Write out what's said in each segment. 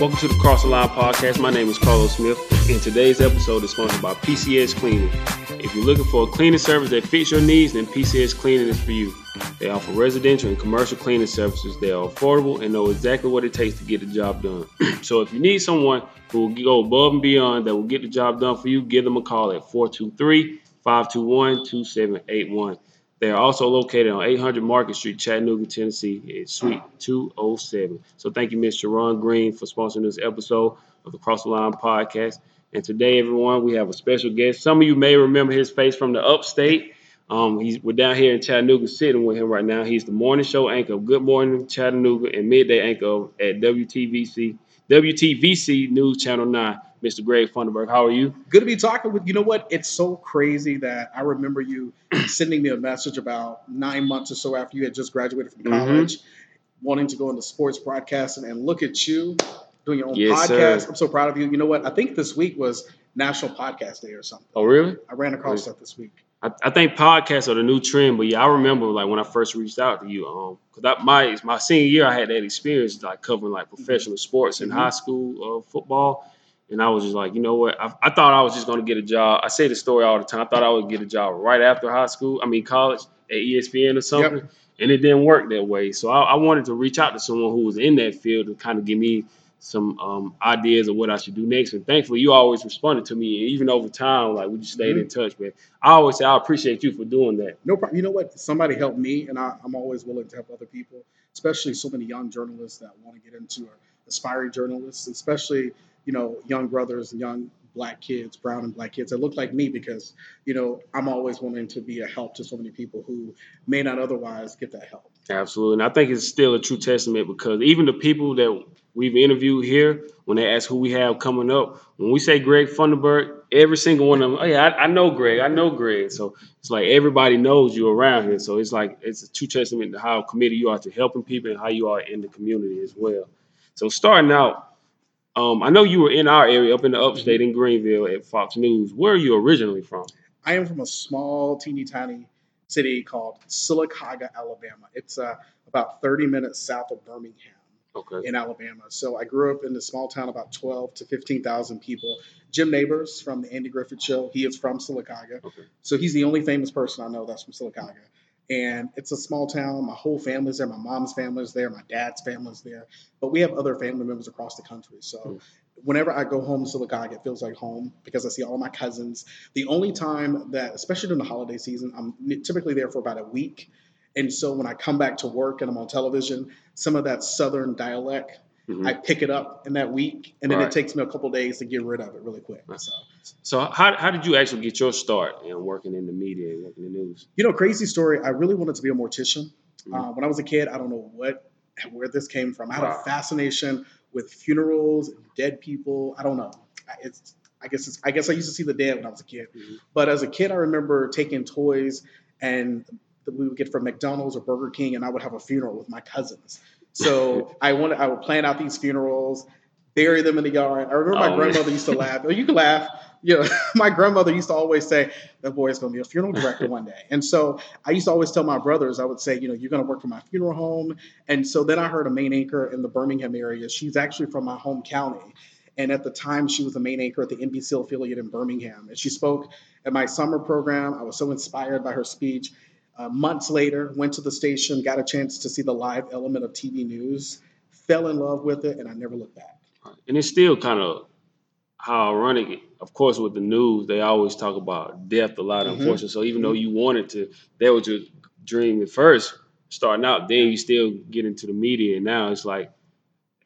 Welcome to the Cross the Line podcast. My name is Carlos Smith, and today's episode is sponsored by PCS Cleaning. If you're looking for a cleaning service that fits your needs, then PCS Cleaning is for you. They offer residential and commercial cleaning services. They are affordable and know exactly what it takes to get the job done. so if you need someone who will go above and beyond that will get the job done for you, give them a call at 423 521 2781. They are also located on 800 Market Street, Chattanooga, Tennessee. Suite 207. So thank you, Mr. Ron Green, for sponsoring this episode of the Cross the Line podcast. And today, everyone, we have a special guest. Some of you may remember his face from the upstate. Um, he's we're down here in Chattanooga sitting with him right now. He's the morning show anchor of Good Morning Chattanooga and midday anchor at WTVC WTVC News Channel 9. Mr. Greg Funderburg. How are you? Good to be talking with you. Know what? It's so crazy that I remember you sending me a message about nine months or so after you had just graduated from Mm-hmm. college, wanting to go into sports broadcasting, and look at you doing your own Yes, podcast. sir. I'm so proud of you. You know what? I think this week was National Podcast Day or something. Oh, really? I ran across that this week. I, I think podcasts are the new trend, but yeah, I remember like when I first reached out to you, um, because my my senior year I had that experience like covering like professional sports in Mhm. high school uh, football, and I was just like, you know what, I, I thought I was just gonna get a job. I say the story all the time. I thought I would get a job right after high school. I mean college at ESPN or something, and it didn't work that way. So I, I wanted to reach out to someone who was in that field to kind of give me some um, ideas of what I should do next. And thankfully, you always responded to me, and even over time, like we just stayed in touch. But I always say I appreciate you for doing that. No problem. You know what? Somebody helped me, and I, I'm always willing to help other people, especially so many young journalists that want to get into or aspiring journalists, especially you know young brothers and young black kids, brown and black kids that look like me, because you know I'm always wanting to be a help to so many people who may not otherwise get that help. Absolutely. And I think it's still a true testament because even the people that we've interviewed here, when they ask who we have coming up, when we say Greg Funderburg, every single one of them, oh yeah, I, I know Greg, I know Greg. So it's like everybody knows you around here. So it's like it's a true testament to how committed you are to helping people and how you are in the community as well. So starting out, um, I know you were in our area up in the upstate in Greenville at Fox News. Where are you originally from? I am from a small, teeny tiny city called Sylacauga, Alabama. It's uh, about 30 minutes south of Birmingham. Okay. in Alabama. So I grew up in a small town, about 12 to 15,000 people. Jim Nabors from the Andy Griffith Show, he is from Sylacauga. Okay. So he's the only famous person I know that's from Sylacauga. And it's a small town. My whole family's there. My mom's family's there. My dad's family's there. But we have other family members across the country. So Hmm. whenever I go home to Sylacauga, it feels like home because I see all my cousins. The only time that, especially during the holiday season, I'm typically there for about a week. And so when I come back to work and I'm on television, some of that southern dialect, Mhm. I pick it up in that week, and then Right. it takes me a couple days to get rid of it really quick. So, So how, how did you actually get your start in working in the media and working in the news? you know, crazy story. I really wanted to be a mortician. Mhm. Uh, when I was a kid, I don't know what where this came from. I had Wow. a fascination with funerals and dead people. I don't know. I- It's I guess it's, I guess I used to see the dead when I was a kid. Mhm. But as a kid, I remember taking toys and that we would get from McDonald's or Burger King, and I would have a funeral with my cousins. So I wanted I would plan out these funerals, bury them in the yard. I remember my Oh, grandmother used to laugh. Oh, you can laugh. You know, my grandmother used to always say, "That boy's going to be a funeral director one day." And so I used to always tell my brothers, I would say, "You know, you're going to work for my funeral home." And so then I heard a main anchor in the Birmingham area. She's actually from my home county. And at the time, she was the main anchor at the NBC affiliate in Birmingham. And she spoke at my summer program. I was so inspired by her speech. Uh, months later, went to the station, got a chance to see the live element of TV news, fell in love with it, and I never looked back. And it's still kind of how ironic, of course, with the news, they always talk about death a lot, Mhm. unfortunately. So even though you wanted to, that was your dream at first, starting out, then you still get into the media. And now it's like,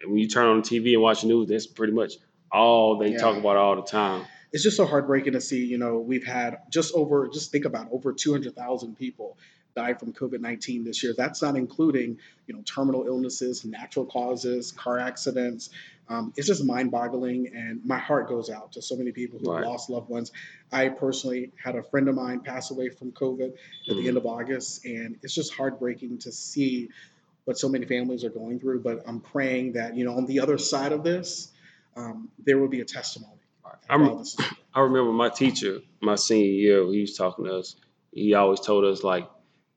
when you turn on the TV and watch the news, that's pretty much all they Yeah. talk about all the time. It's just so heartbreaking to see. You know, we've had just over, just think about over 200,000 people die from COVID 19 this year. That's not including, you know, terminal illnesses, natural causes, car accidents. Um, it's just mind boggling. And my heart goes out to so many people who Right. lost loved ones. I personally had a friend of mine pass away from COVID at Mhm. the end of August. And it's just heartbreaking to see what so many families are going through. But I'm praying that, you know, on the other side of this, um, there will be a testimony. I'm- while this is over. I remember my teacher, my senior year, he was talking to us. He always told us like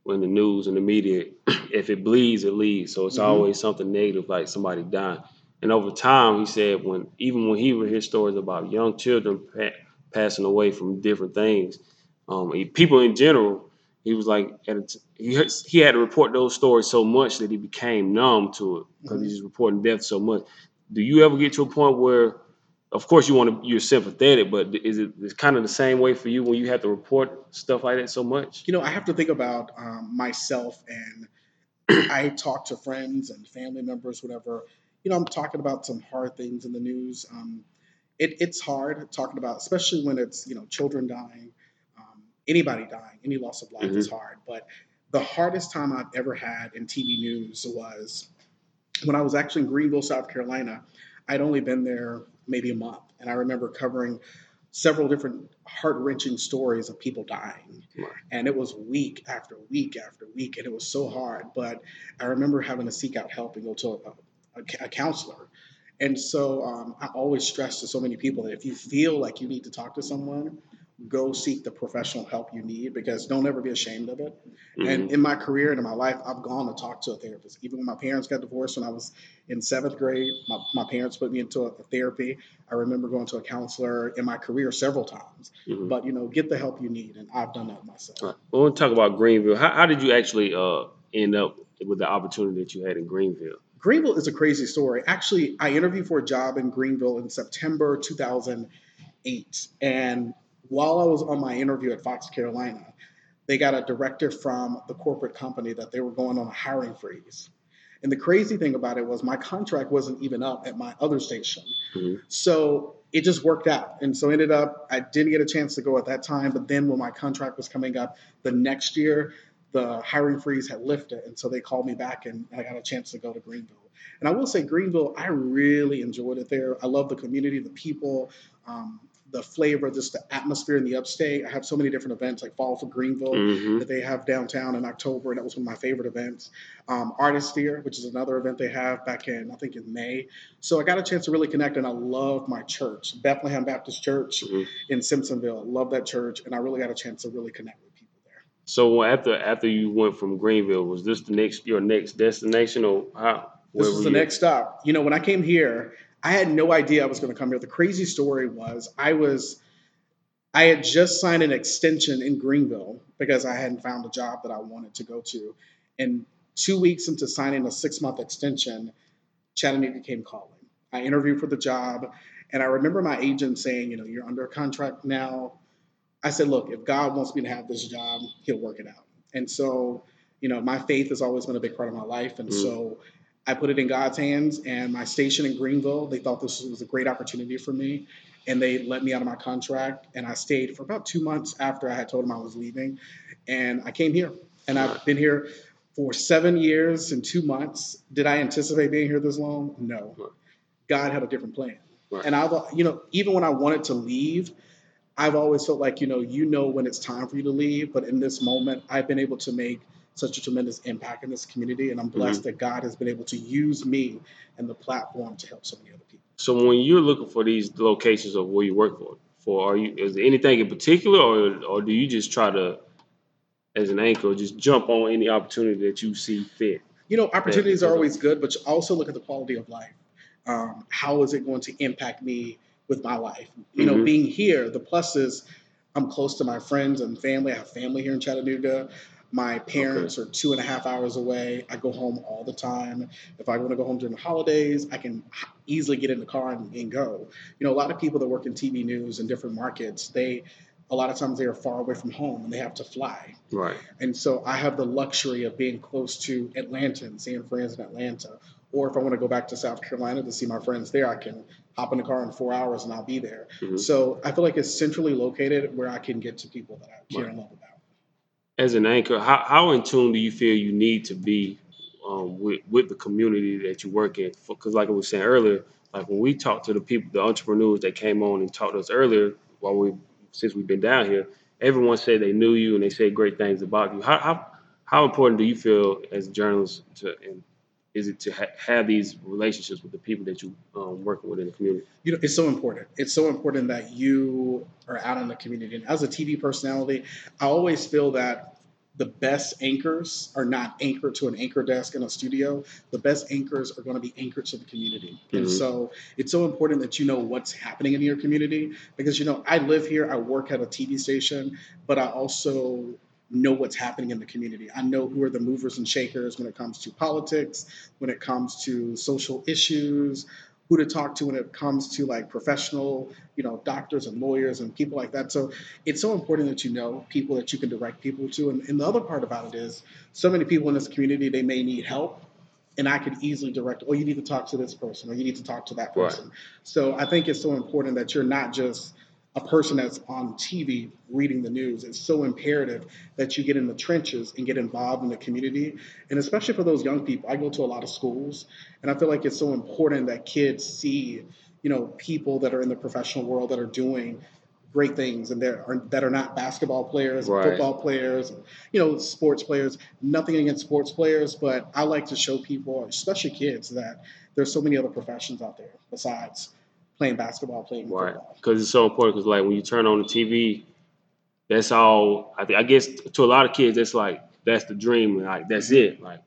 when the news and the media, if it bleeds, it leads. So it's Mhm. always something negative, like somebody dying. And over time, he said when even when he would hear stories about young children pa- passing away from different things, um, people in general, he was like at a t- he he had to report those stories so much that he became numb to it because Mhm. he's just reporting death so much. Do you ever get to a point where, of course, you want to you're sympathetic, but is it it's kind of the same way for you when you have to report stuff like that so much? You know, I have to think about um, myself and I talk to friends and family members, whatever. You know, I'm talking about some hard things in the news. Um, it, it's hard talking about, especially when it's you know children dying, um, anybody dying, any loss of life is hard. But the hardest time I've ever had in TV news was when I was actually in Greenville, South Carolina. I'd only been there maybe a month, and I remember covering several different heart wrenching stories of people dying. Right. And it was week after week after week, and it was so hard. But I remember having to seek out help and go to a, a, a counselor. And so um, I always stress to so many people that if you feel like you need to talk to someone, go seek the professional help you need because don't ever be ashamed of it. Mhm. And in my career and in my life, I've gone to talk to a therapist. Even when my parents got divorced when I was in seventh grade, my, my parents put me into a, a therapy. I remember going to a counselor in my career several times. Mhm. But you know, get the help you need, and I've done that myself. Right. Well, we'll talk about Greenville. How, how did you actually uh, end up with the opportunity that you had in Greenville? Greenville is a crazy story. Actually, I interviewed for a job in Greenville in September 2008. And while I was on my interview at Fox Carolina, they got a directive from the corporate company that they were going on a hiring freeze. And the crazy thing about it was my contract wasn't even up at my other station. Mhm. So it just worked out. And so ended up, I didn't get a chance to go at that time. But then when my contract was coming up the next year, the hiring freeze had lifted. And so they called me back and I got a chance to go to Greenville. And I will say, Greenville, I really enjoyed it there. I love the community, the people, um, the flavor, just the atmosphere in the upstate. I have so many different events like Fall for Greenville Mhm. that they have downtown in October, and that was one of my favorite events. Um, Artisphere, which is another event they have back in, I think, in May. So I got a chance to really connect, and I love my church, Bethlehem Baptist Church Mhm. in Simpsonville. Love that church, and I really got a chance to really connect with people there. So after after you went from Greenville, was this the next your next destination or how? This was the you? next stop. You know, when I came here, I had no idea I was going to come here. The crazy story was I was, I had just signed an extension in Greenville because I hadn't found a job that I wanted to go to. And two weeks into signing a six month extension, Chattanooga came calling. I interviewed for the job, and I remember my agent saying, you know, you're under contract now. I said, look, if God wants me to have this job, He'll work it out. And so, you know, my faith has always been a big part of my life, and Mm. so I put it in God's hands. And my station in Greenville, they thought this was a great opportunity for me, and they let me out of my contract. And I stayed for about two months after I had told them I was leaving, and I came here, and I've been here for seven years and two months. Did I anticipate being here this long? No. God had a different plan. Right. And I've, you know, even when I wanted to leave, I've always felt like, you know, you know when it's time for you to leave. But in this moment, I've been able to make such a tremendous impact in this community. And I'm blessed that God has been able to use me and the platform to help so many other people. So when you're looking for these locations of where you work for, for are you is there anything in particular, or or do you just try to, as an anchor, just jump on any opportunity that you see fit? You know, opportunities are always good, but you also look at the quality of life. Um, how is it going to impact me with my life? You know, Mhm. being here, the plus is I'm close to my friends and family. I have family here in Chattanooga. My parents are two and a half hours away. I go home all the time. If I want to go home during the holidays, I can easily get in the car and, and go. You know, a lot of people that work in TV news in different markets, they a lot of times they are far away from home and they have to fly. Right. And so I have the luxury of being close to Atlanta and seeing friends in Atlanta. Or if I want to go back to South Carolina to see my friends there, I can hop in the car in four hours and I'll be there. Mhm. So I feel like it's centrally located where I can get to people that I care and love about. As an anchor, how, how in tune do you feel you need to be um, with with the community that you work in? Because like I was saying earlier, like when we talked to the people, the entrepreneurs that came on and talked to us earlier, while we since we've been down here, everyone said they knew you and they said great things about you. How how how important do you feel as a journalist to and is it to ha- have these relationships with the people that you um, working with in the community? You know, it's so important. It's so important that you are out in the community. And as a TV personality, I always feel that the best anchors are not anchored to an anchor desk in a studio. The best anchors are going to be anchored to the community. Mm-hmm. And so it's so important that you know what's happening in your community because, you know, I live here, I work at a TV station, but I also know what's happening in the community. I know who are the movers and shakers when it comes to politics, when it comes to social issues, who to talk to when it comes to like professional, you know, doctors and lawyers and people like that. So it's so important that you know people that you can direct people to. And, and the other part about it is so many people in this community, they may need help and I could easily direct, oh, you need to talk to this person or you need to talk to that person. Right. So I think it's so important that you're not just a person that's on TV reading the news. It's so imperative that you get in the trenches and get involved in the community. And especially for those young people, I go to a lot of schools, and I feel like it's so important that kids see, you know, people that are in the professional world that are doing great things and that are that are not basketball players, right. football players, you know, sports players. Nothing against sports players, but I like to show people, especially kids, that there's so many other professions out there besides playing basketball, playing right. football. Because it's so important. Because like when you turn on the TV, that's all. I think I guess to a lot of kids, that's like that's the dream. Like that's mm-hmm. it. Like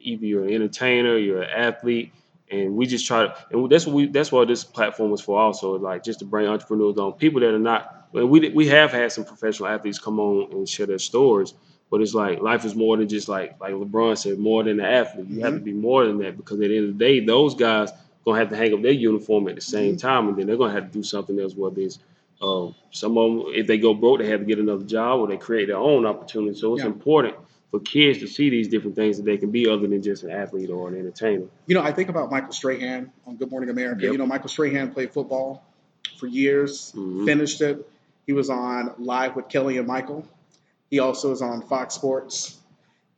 either you're an entertainer, you're an athlete, and we just try to. And that's what we. That's what this platform was for. Also, like just to bring entrepreneurs on, people that are not. And We we have had some professional athletes come on and share their stories. But it's like life is more than just like like LeBron said, more than the athlete. You mm-hmm. have to be more than that because at the end of the day, those guys gonna have to hang up their uniform at the same mm-hmm. time, and then they're gonna have to do something else. Whether it's uh, some of them, if they go broke, they have to get another job or they create their own opportunity. So it's yeah. important for kids to see these different things that they can be other than just an athlete or an entertainer. You know, I think about Michael Strahan on Good Morning America. Yep. You know, Michael Strahan played football for years, mm-hmm. finished it. He was on Live with Kelly and Michael. He also is on Fox Sports.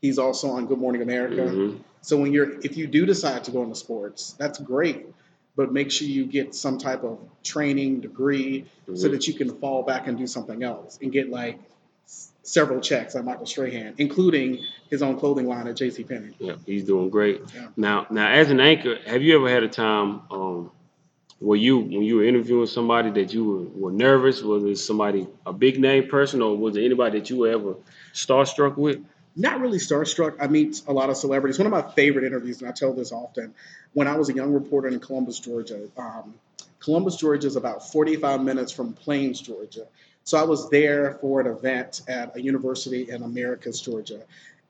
He's also on Good Morning America. Mm-hmm. So when you're if you do decide to go into sports, that's great. But make sure you get some type of training degree mm-hmm. so that you can fall back and do something else and get like several checks like Michael Strahan, including his own clothing line at J.C. Penney. Yeah, he's doing great. Yeah. Now, now as an anchor, have you ever had a time um, where you, when you were interviewing somebody, that you were, were nervous? Was it somebody a big name person, or was it anybody that you were ever starstruck with? Not really starstruck. I meet a lot of celebrities. One of my favorite interviews, and I tell this often, when I was a young reporter in Columbus, Georgia. Um, Columbus, Georgia is about 45 minutes from Plains, Georgia. So I was there for an event at a university in Americus, Georgia.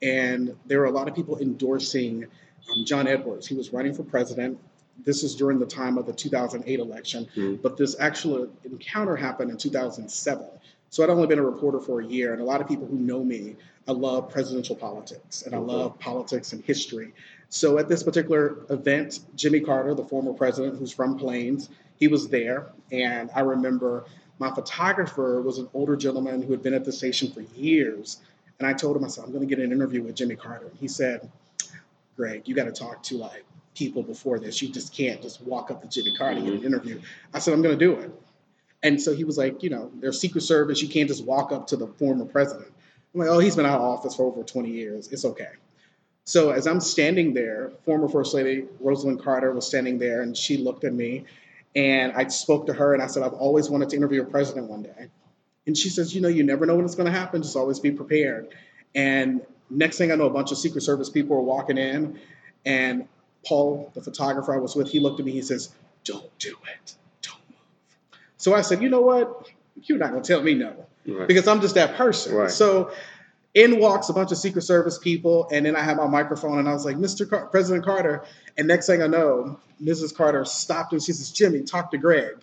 And there were a lot of people endorsing um, John Edwards. He was running for president. This is during the time of the 2008 election, mm-hmm. but this actual encounter happened in 2007. So I'd only been a reporter for a year, and a lot of people who know me, I love presidential politics and I love politics and history. So at this particular event, Jimmy Carter, the former president who's from Plains, he was there, and I remember my photographer was an older gentleman who had been at the station for years, and I told him, I said, I'm going to get an interview with Jimmy Carter. And He said, Greg, you got to talk to like people before this. You just can't just walk up to Jimmy Carter and get an mm-hmm. interview. I said, I'm going to do it. And so he was like, you know, there's Secret Service. You can't just walk up to the former president. I'm like, oh, he's been out of office for over 20 years. It's okay. So as I'm standing there, former First Lady Rosalynn Carter was standing there, and she looked at me, and I spoke to her, and I said, I've always wanted to interview a president one day. And she says, you know, you never know when it's going to happen. Just always be prepared. And next thing I know, a bunch of Secret Service people are walking in, and Paul, the photographer I was with, he looked at me. He says, "Don't do it. Don't move. So I said, you know what? You're not going to tell me no right. because I'm just that person. Right. So in walks a bunch of Secret Service people, and then I had my microphone, and I was like, Mr. Car- President Carter. And next thing I know, Mrs. Carter stopped and she says, Jimmy, talk to Greg.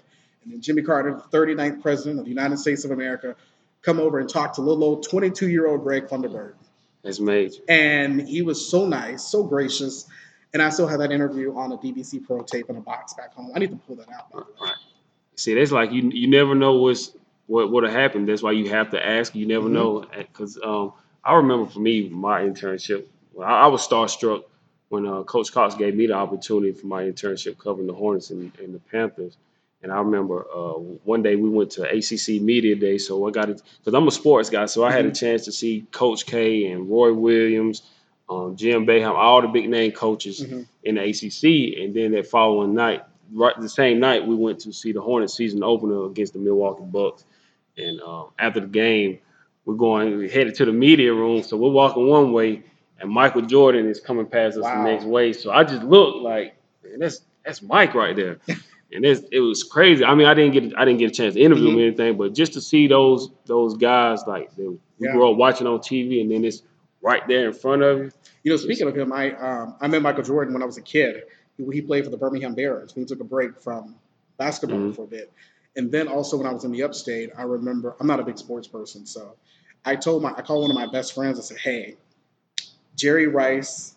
And then Jimmy Carter, the 39th President of the United States of America, come over and talk to little old 22 year old Greg Funderburg. That's major. And he was so nice, so gracious. And I still have that interview on a DVC Pro tape in a box back home. I need to pull that out. Right. See, that's like you you never know what's what would have happened. That's why you have to ask. You never mm-hmm. know because um, I remember for me my internship. I, I was starstruck when uh, Coach Cox gave me the opportunity for my internship covering the Hornets and, and the Panthers. And I remember uh, one day we went to ACC Media Day, so I got it because I'm a sports guy, so I had a mm-hmm. chance to see Coach K and Roy Williams, um, Jim Boeheim, all the big name coaches mm-hmm. in the ACC. And then that following night, right the same night we went to see the Hornets season opener against the Milwaukee Bucks. And um, after the game, we're going we headed to the media room. So we're walking one way, and Michael Jordan is coming past us Wow. the next way. So I just looked like, man, that's that's Mike right there. And it's, it was crazy. I mean, I didn't get I didn't get a chance to interview him or anything, but just to see those those guys like they, we Yeah. grew up watching on TV, and then it's right there in front of you. You know, speaking of him, I um, I met Michael Jordan when I was a kid. He, he played for the Birmingham Barons. He took a break from basketball Mhm. for a bit, and then also when I was in the Upstate, I remember I'm not a big sports person, so I told my I called one of my best friends. I said, "Hey, Jerry Rice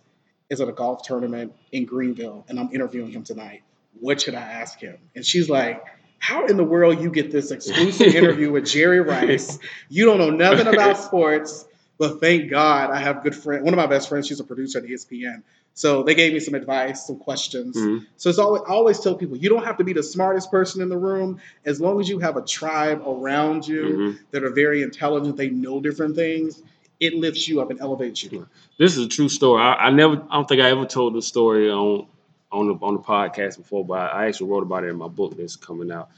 is at a golf tournament in Greenville, and I'm interviewing him tonight. What should I ask him?" And she's like. How in the world you get this exclusive interview with Jerry Rice? You don't know nothing about sports. But thank God I have good friend. One of my best friends, she's a producer at ESPN. So they gave me some advice, some questions. Mhm. So it's always I always tell people you don't have to be the smartest person in the room as long as you have a tribe around you Mhm. that are very intelligent, they know different things. It lifts you up and elevates you. This is a true story. I, I never, I don't think I ever told this story on on the on the podcast before, but I, I actually wrote about it in my book that's coming out.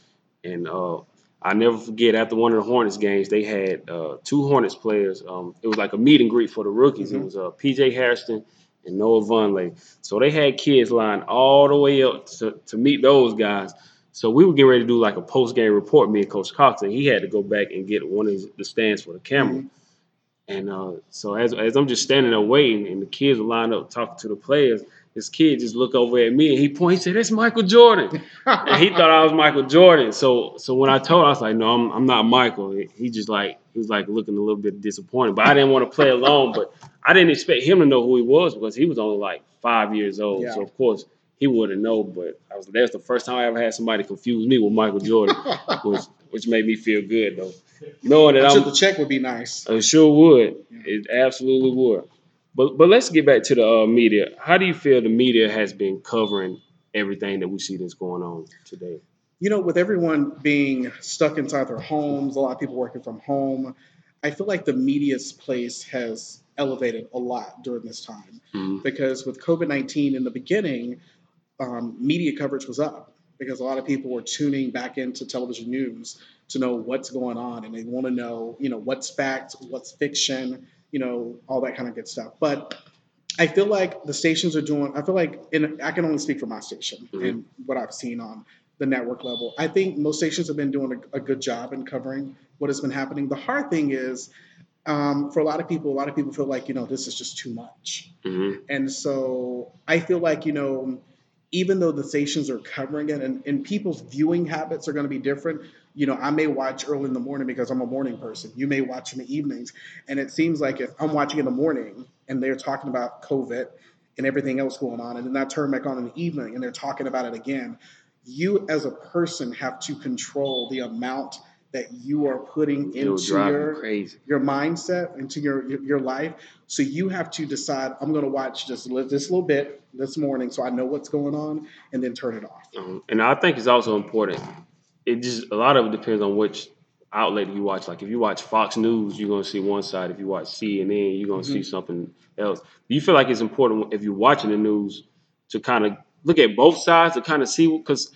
And uh, I never forget after one of the Hornets games, they had uh, two Hornets players. Um, it was like a meet and greet for the rookies. It Mhm. was uh, P.J. Hairston and Noah Vonleh. So they had kids lined all the way up to, to meet those guys. So we were getting ready to do like a post game report, me and Coach Cox, and he had to go back and get one of the stands for the camera. Mhm. And uh, so as, as I'm just standing there waiting, and the kids are lined up talking to the players, this kid just looked over at me and he pointed. He said, "That's Michael Jordan." and he thought I was Michael Jordan. So so when I told him, I was like, "No, I'm, I'm not Michael." He- He just like he was like looking a little bit disappointed. But I didn't want to play alone. But I didn't expect him to know who he was because he was only like five years old. Yeah. So of course he wouldn't know. But I was that's the first time I ever had somebody confuse me with Michael Jordan, which which made me feel good though, knowing that I'm I'm sure the check would be nice. it sure would. Yeah. It absolutely would. But but let's get back to the uh, media. How do you feel the media has been covering everything that we see that's going on today? You know, with everyone being stuck inside their homes, a lot of people working from home, I feel like the media's place has elevated a lot during this time. Mhm. because with COVID 19 in the beginning, um, media coverage was up because a lot of people were tuning back into television news to know what's going on and they want to know, you know, what's fact, what's fiction, you know, all that kind of good stuff. But I feel like the stations are doing, I feel like, and I can only speak for my station Mhm. and what I've seen on the network level. I think most stations have been doing a, a good job in covering what has been happening. The hard thing is, um, for a lot of people, a lot of people feel like, you know, this is just too much. Mhm. And so I feel like, you know, even though the stations are covering it and, and people's viewing habits are going to be different, you know, I may watch early in the morning because I'm a morning person. You may watch in the evenings. And it seems like if I'm watching in the morning and they're talking about COVID and everything else going on, and then I turn back on in the evening and they're talking about it again, you as a person have to control the amount that you are putting into your crazy. your mindset into your your, your life. So you have to decide. I'm going to watch just this little bit this morning, so I know what's going on, and then turn it off. Um, and I think it's also important. It just a lot of it depends on which outlet you watch. Like if you watch Fox News, you're gonna see one side. If you watch CNN, you're gonna see mm-hmm. something else. Do you feel like it's important if you're watching the news to kind of look at both sides to kind of see because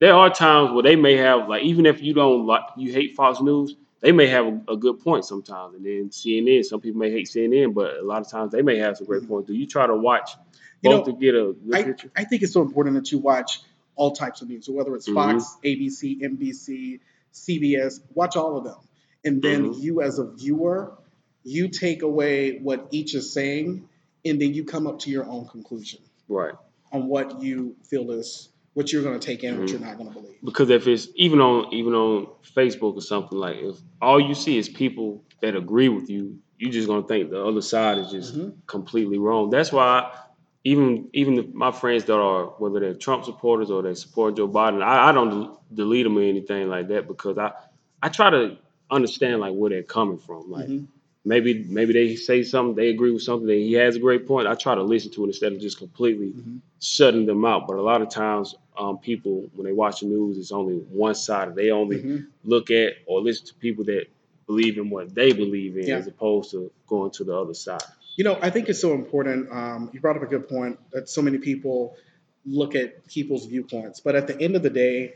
there are times where they may have like even if you don't like you hate Fox News, they may have a, a good point sometimes. And then CNN, some people may hate CNN, but a lot of times they may have some great mm-hmm. points. Do you try to watch You both know, to get a good I, picture? I think it's so important that you watch all types of news, so whether it's Mhm. Fox, ABC, NBC, CBS, watch all of them, and then Mhm. you as a viewer, you take away what each is saying, and then you come up to your own conclusion Right. on what you feel is what you're going to take in, what Mhm. you're not going to believe. because if it's even on even on Facebook or something like if all you see is people that agree with you, you're just gonna think the other side is just Mhm. completely wrong. That's why even even the, my friends that are whether they're Trump supporters or they support Joe Biden, I, I don't del- delete them or anything like that because I I try to understand like where they're coming from. Like Mhm. maybe maybe they say something, they agree with something, that he has a great point. I try to listen to it instead of just completely Mhm. shutting them out. But a lot of times, um, people when they watch the news, it's only one side. They only Mhm. look at or listen to people that believe in what they believe in, Yeah. as opposed to going to the other side. You know, I think it's so important. Um, you brought up a good point that so many people look at people's viewpoints, but at the end of the day,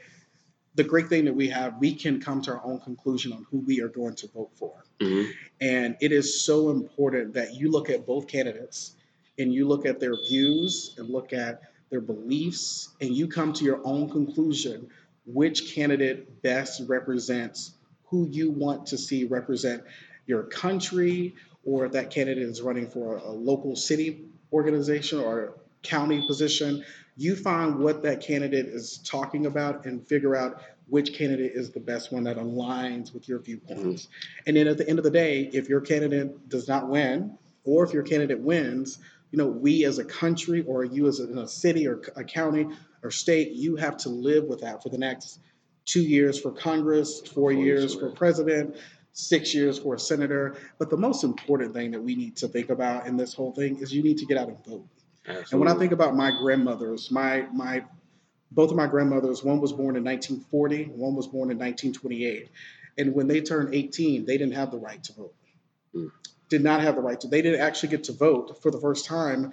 the great thing that we have, we can come to our own conclusion on who we are going to vote for. Mhm. And it is so important that you look at both candidates and you look at their views and look at their beliefs and you come to your own conclusion which candidate best represents who you want to see represent your country or if that candidate is running for a, local city organization or county position you find what that candidate is talking about and figure out which candidate is the best one that aligns with your viewpoints. Mm-hmm. And then at the end of the day, if your candidate does not win, or if your candidate wins, you know, we as a country or you as a, in a city or a county or state, you have to live with that for the next two years for Congress, four years for president, six years for a senator. But the most important thing that we need to think about in this whole thing is you need to get out and vote. And when I think about my grandmothers, my my both of my grandmothers, one was born in 1940, one was born in 1928. And when they turned 18, they didn't have the right to vote. Mm. Did not have the right to. They didn't actually get to vote for the first time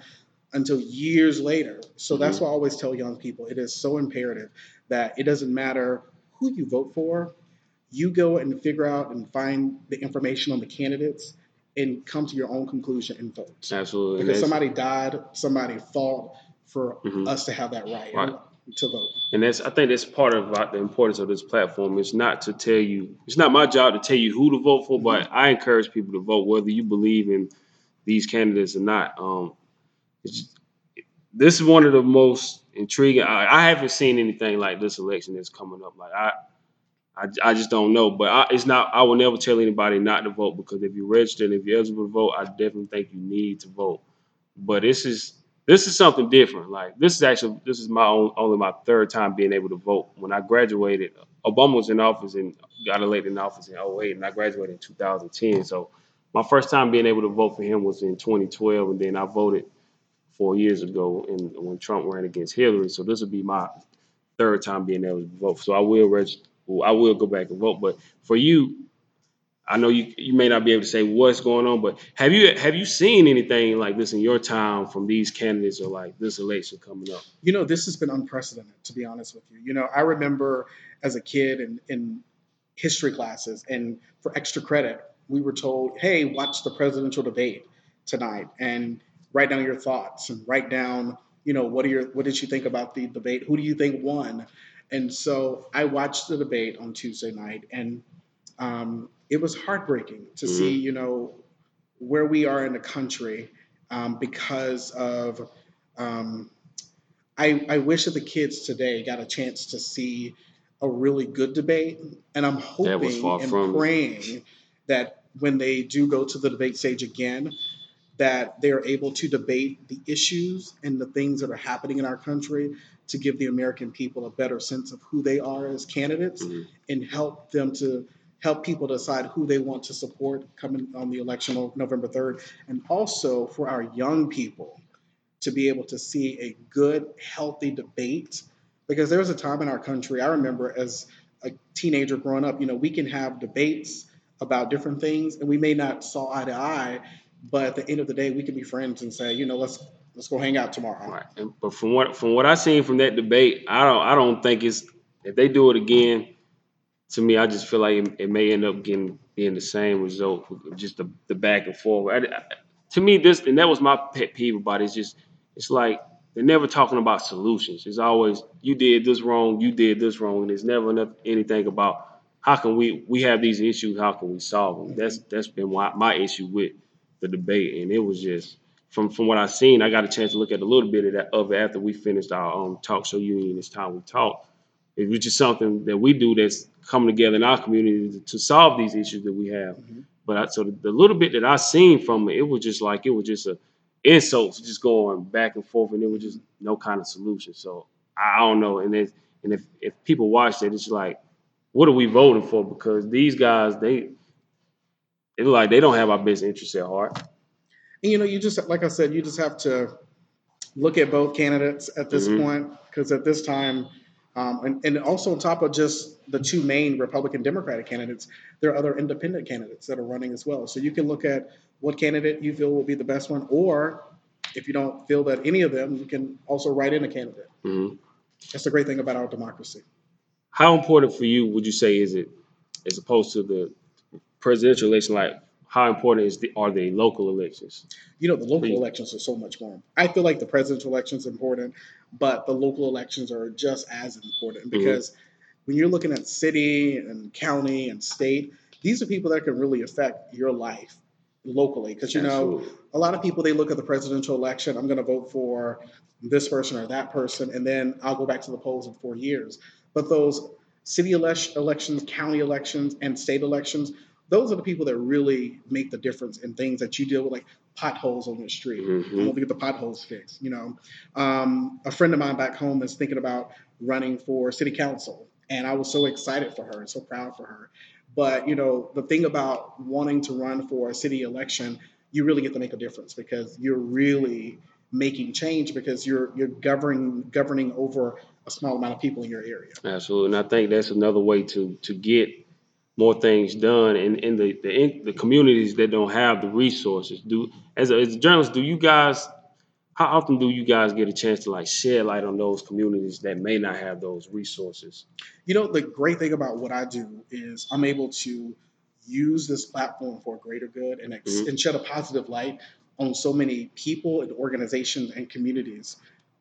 until years later. So that's why I always tell young people it is so imperative that it doesn't matter who you vote for, you go and figure out and find the information on the candidates and come to your own conclusion and vote Absolutely. Because somebody died, somebody fought for Mhm. us to have that right, Right. to vote. And that's I think that's part of the importance of this platform. It's not to tell you. It's not my job to tell you who to vote for, but I encourage people to vote whether you believe in these candidates or not. Um, it's, this is one of the most intriguing. I, I haven't seen anything like this election that's coming up. Like I, I, I just don't know. But I, it's not. I will never tell anybody not to vote because if you're registered, if you're eligible to vote, I definitely think you need to vote. But this is this is something different. Like this is actually this is my own, only my third time being able to vote. When I graduated, Obama was in office and got elected in office in 08, and I graduated in 2010. So my first time being able to vote for him was in 2012, and then I voted four years ago in, when Trump ran against Hillary. So this will be my third time being able to vote. So I will register. I will go back and vote. But for you, I know you you may not be able to say what's going on, but have you have you seen anything like this in your town from these candidates or like this election coming up? You know, this has been unprecedented, to be honest with you. You know, I remember as a kid in, in history classes, and for extra credit, we were told, hey, watch the presidential debate tonight and write down your thoughts and write down, you know, what are your what did you think about the debate? Who do you think won? And so I watched the debate on Tuesday night, and um, it was heartbreaking to see, you know, where we are in the country um, because of. Um, I, I wish that the kids today got a chance to see a really good debate, and I'm hoping and from praying that when they do go to the debate stage again, that they're able to debate the issues and the things that are happening in our country to give the American people a better sense of who they are as candidates Mhm. and help them to help people decide who they want to support coming on the election on November 3rd. And also for our young people to be able to see a good, healthy debate. Because there was a time in our country, I remember as a teenager growing up, you know, we can have debates about different things and we may not saw eye to eye, but at the end of the day, we can be friends and say, you know, let's let's go hang out tomorrow. Right. And, but from what from what I seen from that debate, I don't I don't think it's if they do it again. To me, I just feel like it, it may end up getting being the same result, just the, the back and forth. I, I- to me, this and that was my pet peeve about it. It's just it's like they're never talking about solutions. It's always you did this wrong, you did this wrong, and there's never enough, anything about how can we we have these issues, how can we solve them. That's that's been my, my issue with the debate, and it was just from from what I've seen, I got a chance to look at a little bit of that of it after we finished our um, talk show union. It's time we talk. It was just something that we do that's coming together in our community to, to solve these issues that we have. Mhm. But I, so the, the little bit that I seen from it, it was just like it was just a insults just going back and forth, and it was just no kind of solution. So I, I don't know. And if and if if people watch it, it's like, what are we voting for? Because these guys, they it's like they don't have our best interests at heart. And you know, you just like I said, you just have to look at both candidates at this Mhm. point because at this time, um, and, and also on top of just the two main Republican Democratic candidates, there are other independent candidates that are running as well. So you can look at what candidate you feel will be the best one, or if you don't feel that any of them, you can also write in a candidate. Mhm. That's the great thing about our democracy. how important for you would you say is it as opposed to the presidential election? Like, how important is the are the local elections? You know, the local elections are so much more. I feel like the presidential election is important, but the local elections are just as important Mhm. because when you're looking at city and county and state, these are people that can really affect your life locally. Because you know, a lot of people they look at the presidential election. I'm going to vote for this person or that person, and then I'll go back to the polls in four years. But those city elec- elections, county elections, and state elections, those are the people that really make the difference in things that you deal with, like potholes on the street. Mhm. I'm gonna get the potholes fixed. You know, um, a friend of mine back home is thinking about running for city council, and I was so excited for her and so proud for her. But you know, the thing about wanting to run for a city election, you really get to make a difference because you're really making change because you're you're governing governing over a small amount of people in your area. Absolutely, and I think that's another way to to get more things done in, in the the, in the communities that don't have the resources. Do as a, as a journalist, do you guys? How often do you guys get a chance to like shed light on those communities that may not have those resources? You know, the great thing about what I do is I'm able to use this platform for greater good and, ex- Mhm. and shed a positive light on so many people and organizations and communities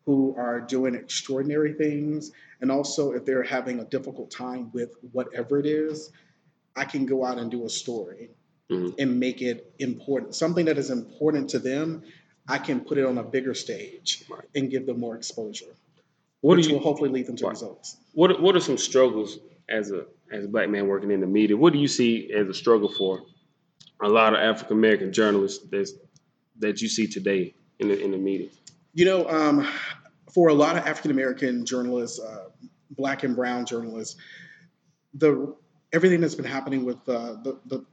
who are doing extraordinary things. And also, if they're having a difficult time with whatever it is, I can go out and do a story Mhm. and make it important. Something that is important to them, I can put it on a bigger stage Right. and give them more exposure, What which do you will hopefully lead them to Right. results. what are- what are some struggles as a as a black man working in the media? What do you see as a struggle for a lot of African American journalists that's, that you see today in the in the media? You know, um, for a lot of African American journalists, uh, black and brown journalists, the everything that's been happening with uh, the, the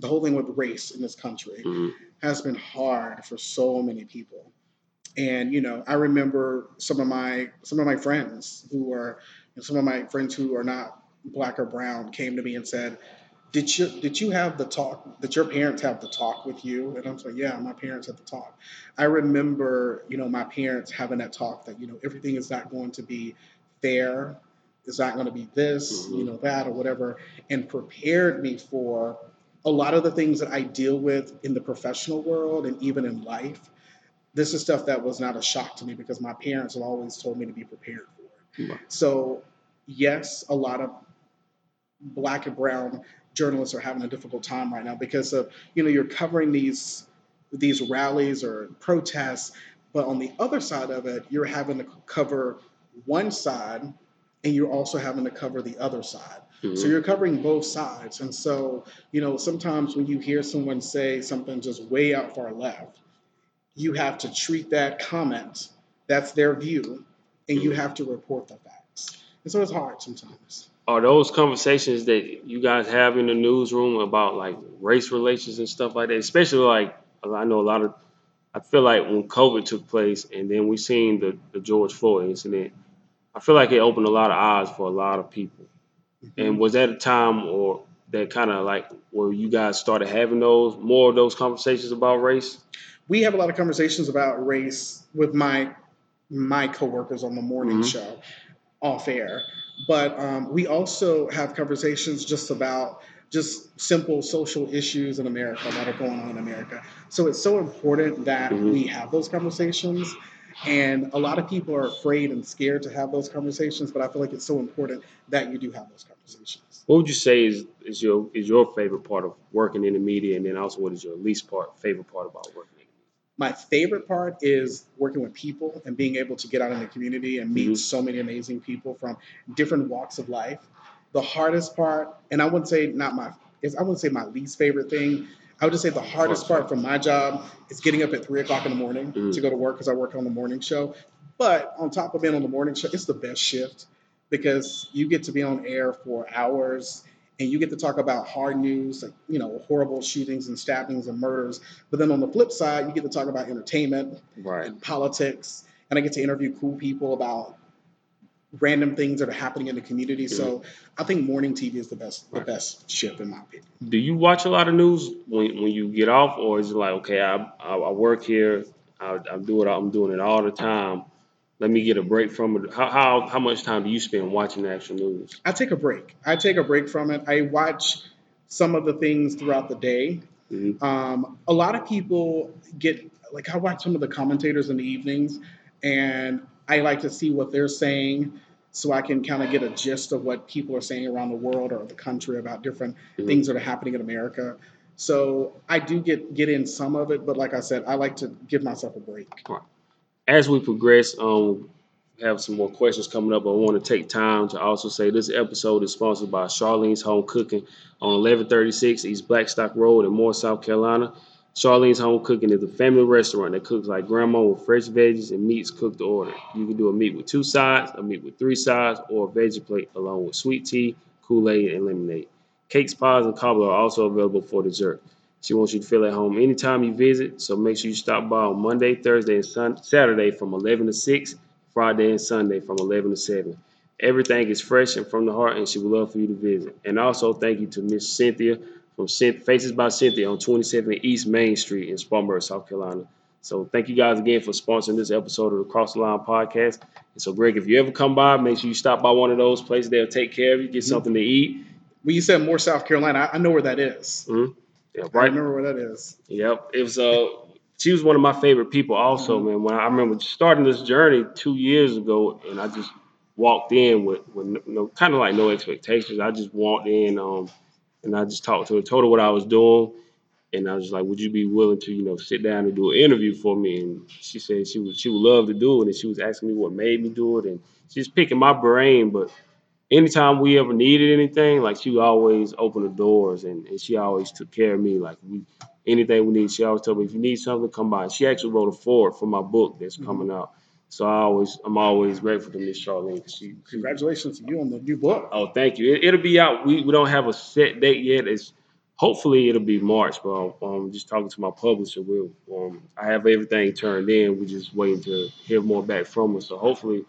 the whole thing with race in this country Mhm. has been hard for so many people. And you know, I remember some of my some of my friends who are some of my friends who are not black or brown came to me and said, "Did you did you have the talk? Did your parents have the talk with you?" And I was like, "Yeah, my parents had the talk." I remember, you know, my parents having that talk that you know everything is not going to be fair. It's not going to be this, Mhm. you know, that or whatever, and prepared me for a lot of the things that I deal with in the professional world and even in life. This is stuff that was not a shock to me because my parents have always told me to be prepared for it. Right. So, yes, a lot of black and brown journalists are having a difficult time right now because of you know you're covering these these rallies or protests, but on the other side of it, you're having to cover one side and you're also having to cover the other side. So Mhm. you're covering both sides. And so, you know, sometimes when you hear someone say something just way out far left, you have to treat that comment, that's their view, and you Mhm. have to report the facts. And so it's hard sometimes. Are those conversations that you guys have in the newsroom about like race relations and stuff like that? Especially like I know a lot of I feel like when COVID took place and then we seen the, the George Floyd incident, I feel like it opened a lot of eyes for a lot of people. And was that a time or that kind of like where you guys started having those more of those conversations about race? we have a lot of conversations about race with my my coworkers on the morning Mhm. show off air but um, we also have conversations just about just simple social issues in america that are going on in america so it's so important that Mhm. we have those conversations and a lot of people are afraid and scared to have those conversations but i feel like it's so important that you do have those conversations What would you say is, is your is your favorite part of working in the media, and then also what is your least part favorite part about working in the media? my favorite part is working with people and being able to get out in the community and meet Mhm. so many amazing people from different walks of life. The hardest part, and I wouldn't say not my, is I wouldn't say my least favorite thing. I would just say the hardest part from my job is getting up at three o'clock in the morning Mhm. to go to work because I work on the morning show. But on top of being on the morning show, it's the best shift because you get to be on air for hours and you get to talk about hard news, like you know, horrible shootings and stabbings and murders. But then on the flip side, you get to talk about entertainment Right. and politics, and I get to interview cool people about random things that are happening in the community. So I think morning TV is the best, the best shift in my opinion. Do you watch a lot of news when, when you get off, or is it like okay, I I, I work here, I, I do it, I'm doing it all the time, let me get a break from it. How how how much time do you spend watching national news? I take a break. I take a break from it. I watch some of the things throughout the day. Mhm. Um, a lot of people get like I watch some of the commentators in the evenings, and I like to see what they're saying, so I can kind of get a gist of what people are saying around the world or the country about different Mhm. things that are happening in America. So I do get get in some of it, but like I said, I like to give myself a break. As we progress, um, have some more questions coming up. But I want to take time to also say this episode is sponsored by Charlene's Home Cooking on 1136 East Blackstock Road in Moore, South Carolina. Charlene's Home Cooking is a family restaurant that cooks like grandma with fresh veggies and meats cooked to order. You can do a meat with two sides, a meat with three sides, or a veggie plate along with sweet tea, Kool-Aid, and lemonade. Cakes, pies, and cobbler are also available for dessert. She wants you to feel at home anytime you visit, so make sure you stop by on Monday, Thursday, and sun- Saturday from 11 to 6, Friday and Sunday from 11 to 7. Everything is fresh and from the heart, and she would love for you to visit. And also, thank you to Miss Cynthia from Faces by Cynthia on 27 East Main Street in Spartanburg, South Carolina. So, thank you guys again for sponsoring this episode of the Cross the Line podcast. And so, Greg, if you ever come by, make sure you stop by one of those places. They'll take care of you, get something to eat. When you said more South Carolina, I, I know where that is. Yeah, I right. remember where that is. Yep. It was uh she was one of my favorite people also, man. When I, I remember starting this journey two years ago and I just walked in with, with no, no kind of like no expectations. I just walked in um and I just talked to her, told her what I was doing. And I was like, Would you be willing to, you know, sit down and do an interview for me? And she said she would she would love to do it. And she was asking me what made me do it. And she's picking my brain, but anytime we ever needed anything, like she would always open the doors and, and she always took care of me. Like we anything we need, she always told me if you need something, come by. She actually wrote a forward for my book that's Mhm. coming out. So I always I'm always grateful to Miss Charlene. She, she Congratulations to you on the new book. oh thank you. It, it'll be out. We, we don't have a set date yet. It's hopefully it'll be March, but um just talking to my publisher. We'll um I have everything turned in. We're just waiting to hear more back from her. So hopefully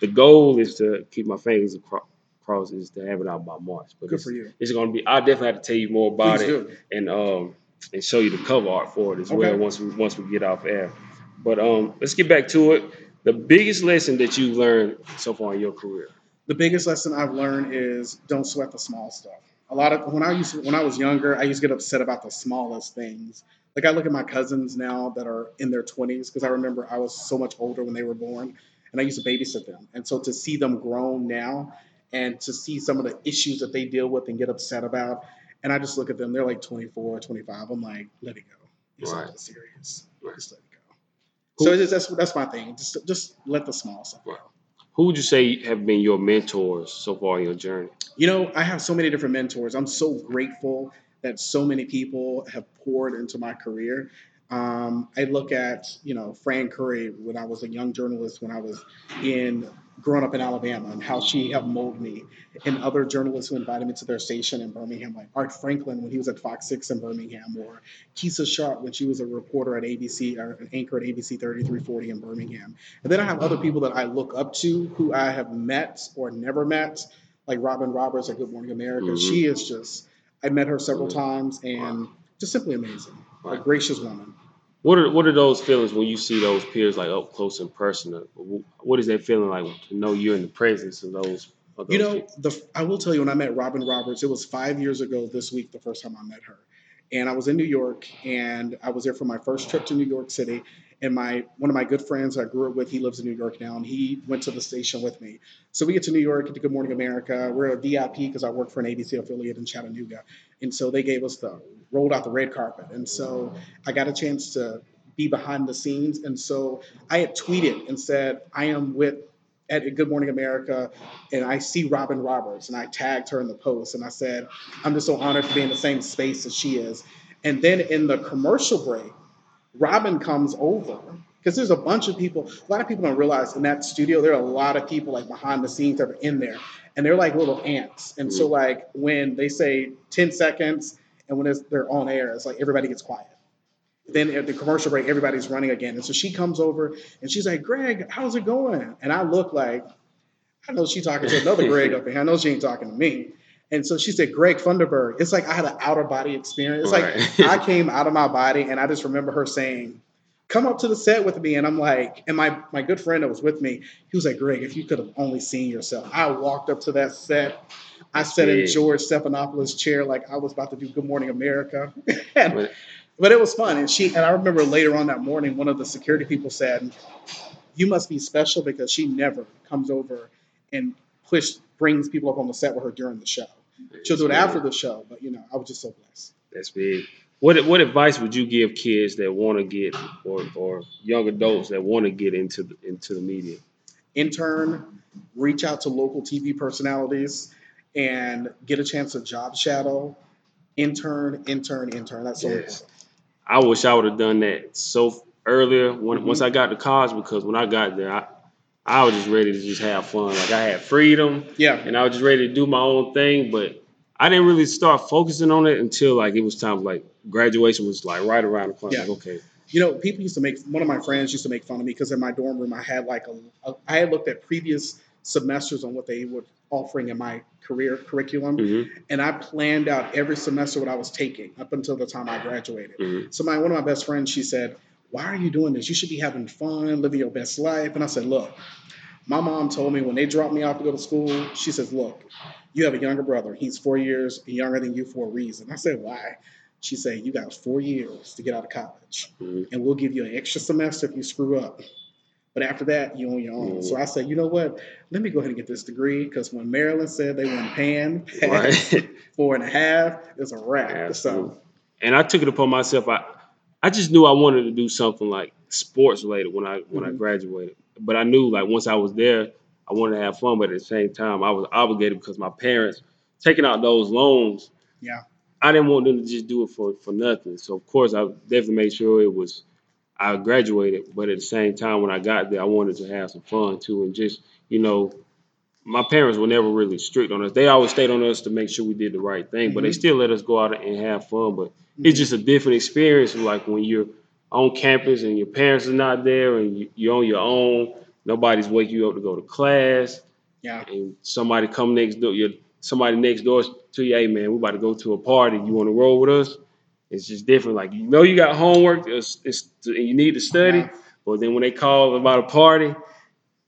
the goal is to keep my fingers across crossed is to have it out by March. But Good it's, for you. it's gonna be. I definitely have to tell you more about Please it do. and um and show you the cover art for it as Okay. well once we once we get off air. But um let's get back to it. The biggest lesson that you've learned so far in your career. The biggest lesson I've learned is don't sweat the small stuff. A lot of when I used to, when I was younger, I used to get upset about the smallest things. Like I look at my cousins now that are in their 20s because I remember I was so much older when they were born, and I used to babysit them. And so to see them grown now, and to see some of the issues that they deal with and get upset about, and I just look at them, they're like 24, 25. I'm like, let it go. It's Right. not that serious. Right. Just let it go. So it's just, that's that's my thing. Just just let the small stuff go. Who would you say have been your mentors so far in your journey? You know, I have so many different mentors. I'm so grateful that so many people have poured into my career. Um, I look at, you know, Fran Curry when I was a young journalist, when I was in growing up in Alabama, and how she helped mold me, and other journalists who invited me to their station in Birmingham, like Art Franklin when he was at Fox 6 in Birmingham, or Keisha Sharp when she was a reporter at ABC or an anchor at ABC 3340 in Birmingham. And then I have other people that I look up to who I have met or never met, like Robin Roberts at Good Morning America. Mhm. She is just, I met her several Mhm. times and just simply amazing. A gracious woman. What are what are those feelings when you see those peers like up close and personal? What is that feeling like to know you're in the presence of those? Of those You know, people? the I will tell you when I met Robin Roberts, it was five years ago this week, the first time I met her. And I was in New York and I was there for my first trip to New York City. And my one of my good friends I grew up with, he lives in New York now, and he went to the station with me. So we get to New York to Good Morning America. We're a VIP because I work for an ABC affiliate in Chattanooga. And so they gave us the rolled out the red carpet. And so I got a chance to be behind the scenes. And so I had tweeted and said, I am with at Good Morning America and I see Robin Roberts and I tagged her in the post and I said, I'm just so honored to be in the same space as she is. And then in the commercial break, Robin comes over because there's a bunch of people. A lot of people don't realize in that studio there are a lot of people like behind the scenes that are in there, and they're like little ants. And so mm-hmm. like when they say 10 seconds and when they're on air, it's like everybody gets quiet. Then at the commercial break, everybody's running again. And so she comes over and she's like, Greg, how's it going? And I look like, I know she's talking to another Greg up here. I know she ain't talking to me. And so she said, Greg Funderburg. It's like I had an outer body experience. It's Right. like I came out of my body and I just remember her saying, come up to the set with me. And I'm like, and my, my good friend that was with me, he was like, Greg, if you could have only seen yourself. I walked up to that set. I sat in George Stephanopoulos' chair like I was about to do Good Morning America. and, But- it was fun. And she and I remember later on that morning, one of the security people said, You must be special because she never comes over and push brings people up on the set with her during the show. She'll do it after the show, but you know, I was just so blessed. That's big. What what advice would you give kids that want to get or or young adults that want to get into the, into the media? Intern, reach out to local TV personalities and get a chance to job shadow. Intern, intern, intern. That's so Yes. I wish I would have done that so earlier when Mhm. once I got to college because when I got there, I, I was just ready to just have fun. Like I had freedom Yeah. and I was just ready to do my own thing. But I didn't really start focusing on it until like it was time. Like graduation was like right around the corner. Yeah. Like okay, You know, people used to make one of my friends used to make fun of me because in my dorm room I had like a, a I had looked at previous semesters on what they were offering in my career curriculum, hmm and I planned out every semester what I was taking up until the time I graduated. hmm So my one of my best friends, she said, "Why are you doing this? You should be having fun, living your best life." And I said, "Look, my mom told me when they dropped me off to go to school, she says, "Look, you have a younger brother. He's four years younger than you for a reason." I said, "Why?" She said, "You got four years to get out of college, hmm and we'll give you an extra semester if you screw up." But after that, you on your own. Mhm. So I said, you know what? Let me go ahead and get this degree because when Maryland said they want pan right. four and a half, it's a wrap. Absolutely. So and I took it upon myself. I I just knew I wanted to do something like sports related when I when I Mhm. graduated. But I knew like once I was there, I wanted to have fun. But at the same time, I was obligated because my parents taking out those loans. Yeah. I didn't want them to just do it for for nothing. So of course, I definitely made sure it was. I graduated, but at the same time, when I got there, I wanted to have some fun too, and just you know, my parents were never really strict on us. They always stayed on us to make sure we did the right thing, but they Mhm. still let us go out and have fun. But it's just a different experience like when you're on campus and your parents are not there and you, you're on your own nobody's waking you up to go to class yeah. and somebody come next door your somebody next door to you hey man we about to go to a party you want to roll with us it's just different like you know you got homework it's, it's and you need to study Yeah. but then when they call about a party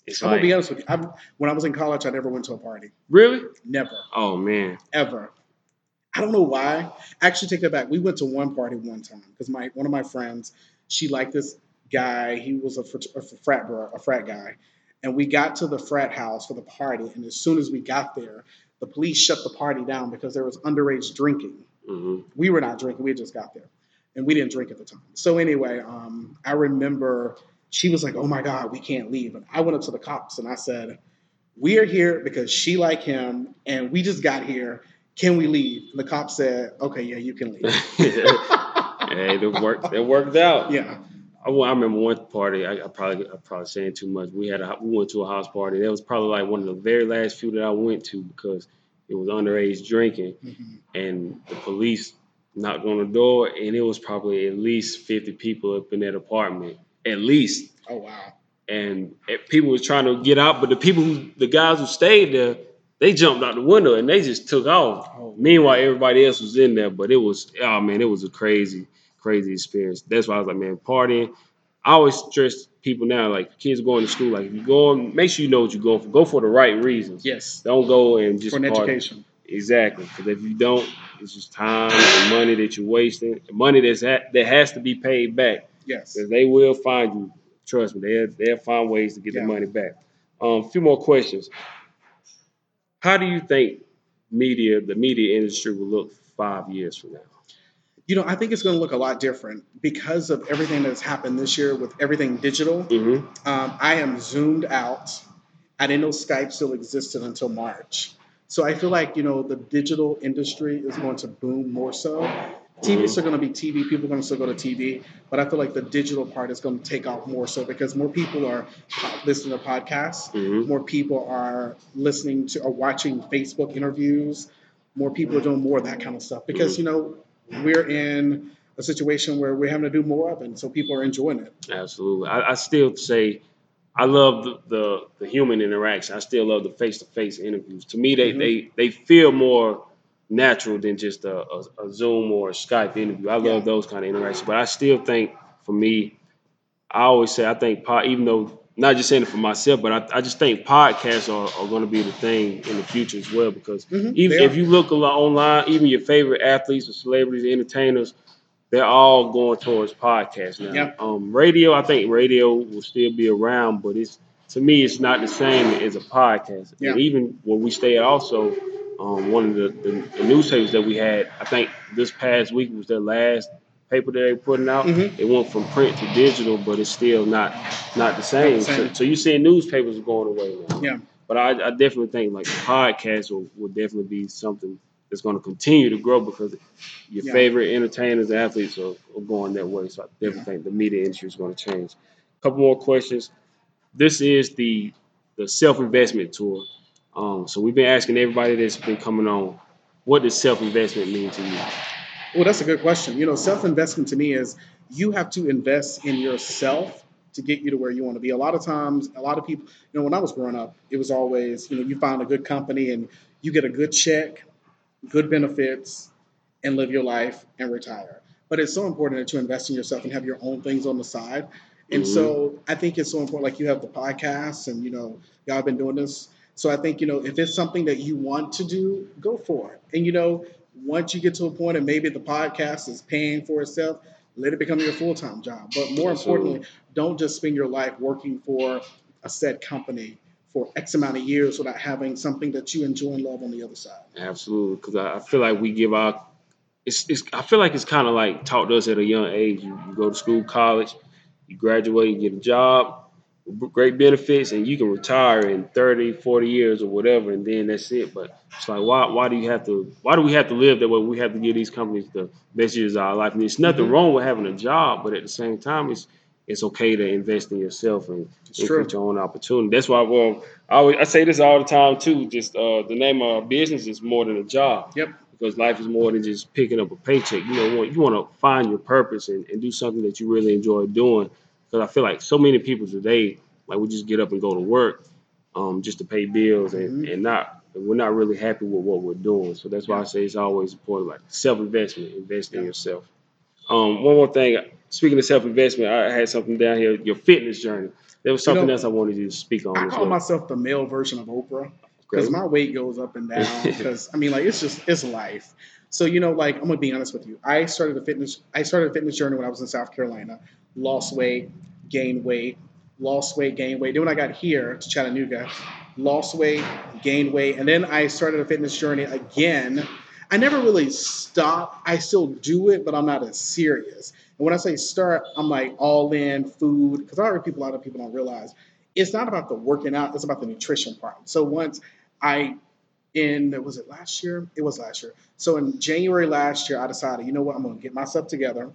it's I'm like gonna be honest with you. I'm, when I was in college, I never went to a party. really Never, oh man ever. I don't know why. Actually, take that back. We went to one party one time because my one of my friends, she liked this guy. He was a, frat- a frat bro, a frat guy, and we got to the frat house for the party. And as soon as we got there, the police shut the party down because there was underage drinking. hmm we were not drinking. We just got there, and we didn't drink at the time. So anyway, um, I remember she was like, "Oh my God, we can't leave." And I went up to the cops and I said, "We are here because she like him, and we just got here. Can we leave?" And the cop said, "Okay, yeah, you can leave." hey it worked it worked out yeah, I, I remember one party. I, I probably I probably saying too much. We had a we went to a house party. That was probably like one of the very last few that I went to because it was underage drinking, Mhm. and the police knocked on the door, and it was probably at least fifty people up in that apartment, at least. oh wow, And people was trying to get out, but the people who the guys who stayed there, they jumped out the window and they just took off. Oh. Meanwhile, everybody else was in there, but it was oh man, it was a crazy, crazy experience. That's why I was like, man, partying. I always stress people now, like kids going to school, like if you go, on, make sure you know what you're going for. Go for the right reasons. yes, Don't go and just for an party. education. Exactly, because if you don't, it's just time and money that you're wasting. Money that's ha- that has to be paid back Yes, because they will find you. Trust me, they'll they'll find ways to get Yeah. the money back. Um, a few more questions. How do you think media, the media industry, will look five years from now? You know, I think it's going to look a lot different because of everything that's happened this year with everything digital. Mm-hmm. Um, I am zoomed out. I didn't know Skype still existed until March. So I feel like, you know, the digital industry is going to boom more so. TV is still going to be TV. People are going to still go to TV. But I feel like the digital part is going to take off more so because more people are listening to podcasts. Mm-hmm. More people are listening to or watching Facebook interviews. More people are doing more of that kind of stuff because, you know, we're in a situation where we're having to do more of it. And so people are enjoying it. Absolutely. I, I still say I love the, the the human interaction. I still love the face to face interviews. To me, they, Mhm. they they feel more natural than just a, a, a Zoom or a Skype interview. I love Yeah. those kind of interactions. But I still think for me, I always say I think pod, even though not just saying it for myself, but I, I just think podcasts are, are going to be the thing in the future as well. Because Mhm, even if you look a lot online, even your favorite athletes or celebrities, entertainers, they're all going towards podcasts now. Yeah. Um, radio, I think radio will still be around, but it's to me, it's not the same as a podcast. Yeah. And even where we stay at, also, um, one of the, the, the newspapers that we had, I think this past week was their last paper that they're putting out. Mhm. It went from print to digital, but it's still not not the same. Not the same. So, so you're seeing newspapers going away now. Yeah. But I, I definitely think like podcasts will, will definitely be something that's going to continue to grow because your Yeah. favorite entertainers athletes are, are going that way. So I definitely Yeah. think the media industry is going to change. A couple more questions. This is the the self investment tour. Um, so we've been asking everybody that's been coming on, what does self investment mean to you? Well, that's a good question. You know, self investment to me is you have to invest in yourself to get you to where you want to be. A lot of times, a lot of people, you know, when I was growing up, it was always, you know, you find a good company and you get a good check, good benefits, and live your life and retire. But it's so important that you invest in yourself and have your own things on the side. And mm-hmm. so I think it's so important, like you have the podcasts and, you know, y'all have been doing this. So I think, you know, if it's something that you want to do, go for it. And, you know, once you get to a point and maybe the podcast is paying for itself, let it become your full time job. But more Absolutely. importantly, don't just spend your life working for a set company for X amount of years without having something that you enjoy and love on the other side. Absolutely, because I, I feel like we give our. It's, it's I feel like it's kind of like taught to us at a young age. You, you go to school, college, you graduate, you get a job, great benefits, and you can retire in 30, 40 years or whatever, and then that's it. But it's like, why why do you have to? Why do we have to live that way? We have to give these companies the best years of our life. And there's nothing Mhm. wrong with having a job, but at the same time, it's it's okay to invest in yourself and and create your own opportunity. That's why, well, I always I say this all the time too. Just uh, the name of our business is more than a job Yep. because life is more than just picking up a paycheck. You know, you want to find your purpose and, and do something that you really enjoy doing. Because I feel like so many people today, like we just get up and go to work um, just to pay bills and, Mhm. and not and we're not really happy with what we're doing. So that's why I say it's always important, like self investment, invest in yourself. Um, one more thing, speaking of self investment, I had something down here, your fitness journey. There was You something know, else I wanted you to speak on. I call well. myself the male version of Oprah. Because my weight goes up and down. Because I mean, like it's just it's life. So you know, like I'm gonna be honest with you. I started a fitness. I started a fitness journey when I was in South Carolina. Lost weight, gained weight, lost weight, gained weight. Then when I got here to Chattanooga, lost weight, gained weight, and then I started a fitness journey again. I never really stopped. I still do it, but I'm not as serious. And when I say start, I'm like all in food because I heard people, a lot of people don't realize it's not about the working out; it's about the nutrition part. So once I, in was it last year? It was last year. So in January last year, I decided, you know what, I'm gonna get myself together,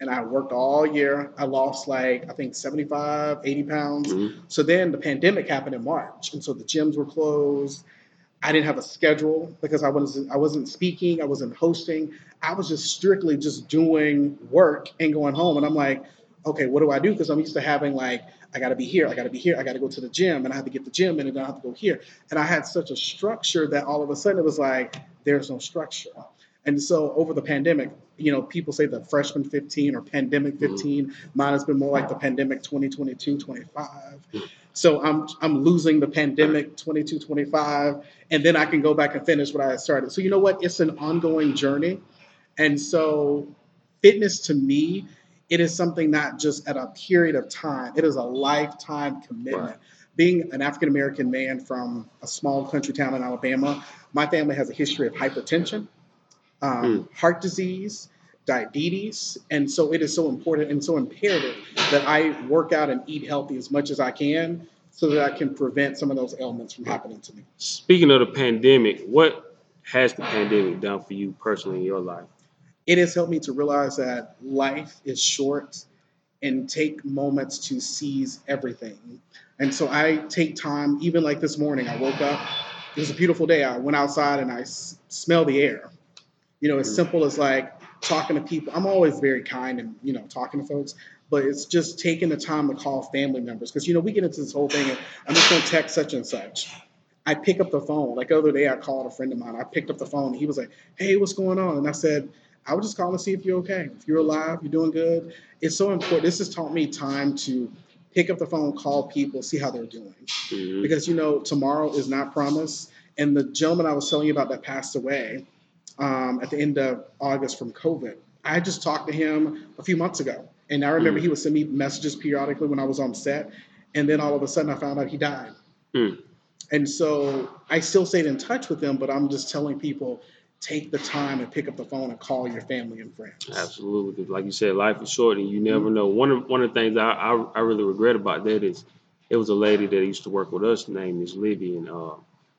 and I worked all year. I lost like I think 75, 80 pounds. Mhm. So then the pandemic happened in March, and so the gyms were closed. I didn't have a schedule because I wasn't I wasn't speaking, I wasn't hosting. I was just strictly just doing work and going home. And I'm like, okay, what do I do? Because I'm used to having like I got to be here, I got to be here, I got to go to the gym, and I have to get the gym, and then I have to go here. And I had such a structure that all of a sudden it was like there's no structure. And so over the pandemic, you know, people say the freshman 15 or pandemic mm-hmm. 15. Mine has been more like the pandemic 2022, 25. So I'm I'm losing the pandemic 22, 25, and then I can go back and finish what I started. So you know what? It's an ongoing journey. And so fitness to me, it is something not just at a period of time. It is a lifetime commitment. Right. Being an African American man from a small country town in Alabama, my family has a history of hypertension, um, heart disease, diabetes, and so it is so important and so imperative that I work out and eat healthy as much as I can, so that I can prevent some of those ailments from happening to me. Speaking of the pandemic, what has the pandemic done for you personally in your life? It has helped me to realize that life is short and take moments to seize everything. And so I take time, even like this morning, I woke up, it was a beautiful day. I went outside and I s- smell the air. You know, as Mhm. simple as like talking to people. I'm always very kind and, you know, talking to folks, but it's just taking the time to call family members. Because, you know, we get into this whole thing and I'm just to text such and such. I pick up the phone. Like the other day, I called a friend of mine. I picked up the phone. He was like, hey, what's going on? And I said, I would just call and see if you're okay. If you're alive, you're doing good. It's so important. This has taught me time to pick up the phone, call people, see how they're doing. Mhm. Because you know, tomorrow is not promised. And the gentleman I was telling you about that passed away um, at the end of August from COVID, I just talked to him a few months ago. And I remember Mm. he would send me messages periodically when I was on set. And then all of a sudden I found out he died. Mm. And so I still stayed in touch with him, but I'm just telling people take the time and pick up the phone and call your family and friends. Absolutely, 'cause like you said, life is short, and you never know. One of one of the things I, I I really regret about that is it was a lady that used to work with us named Miss Libby, and uh,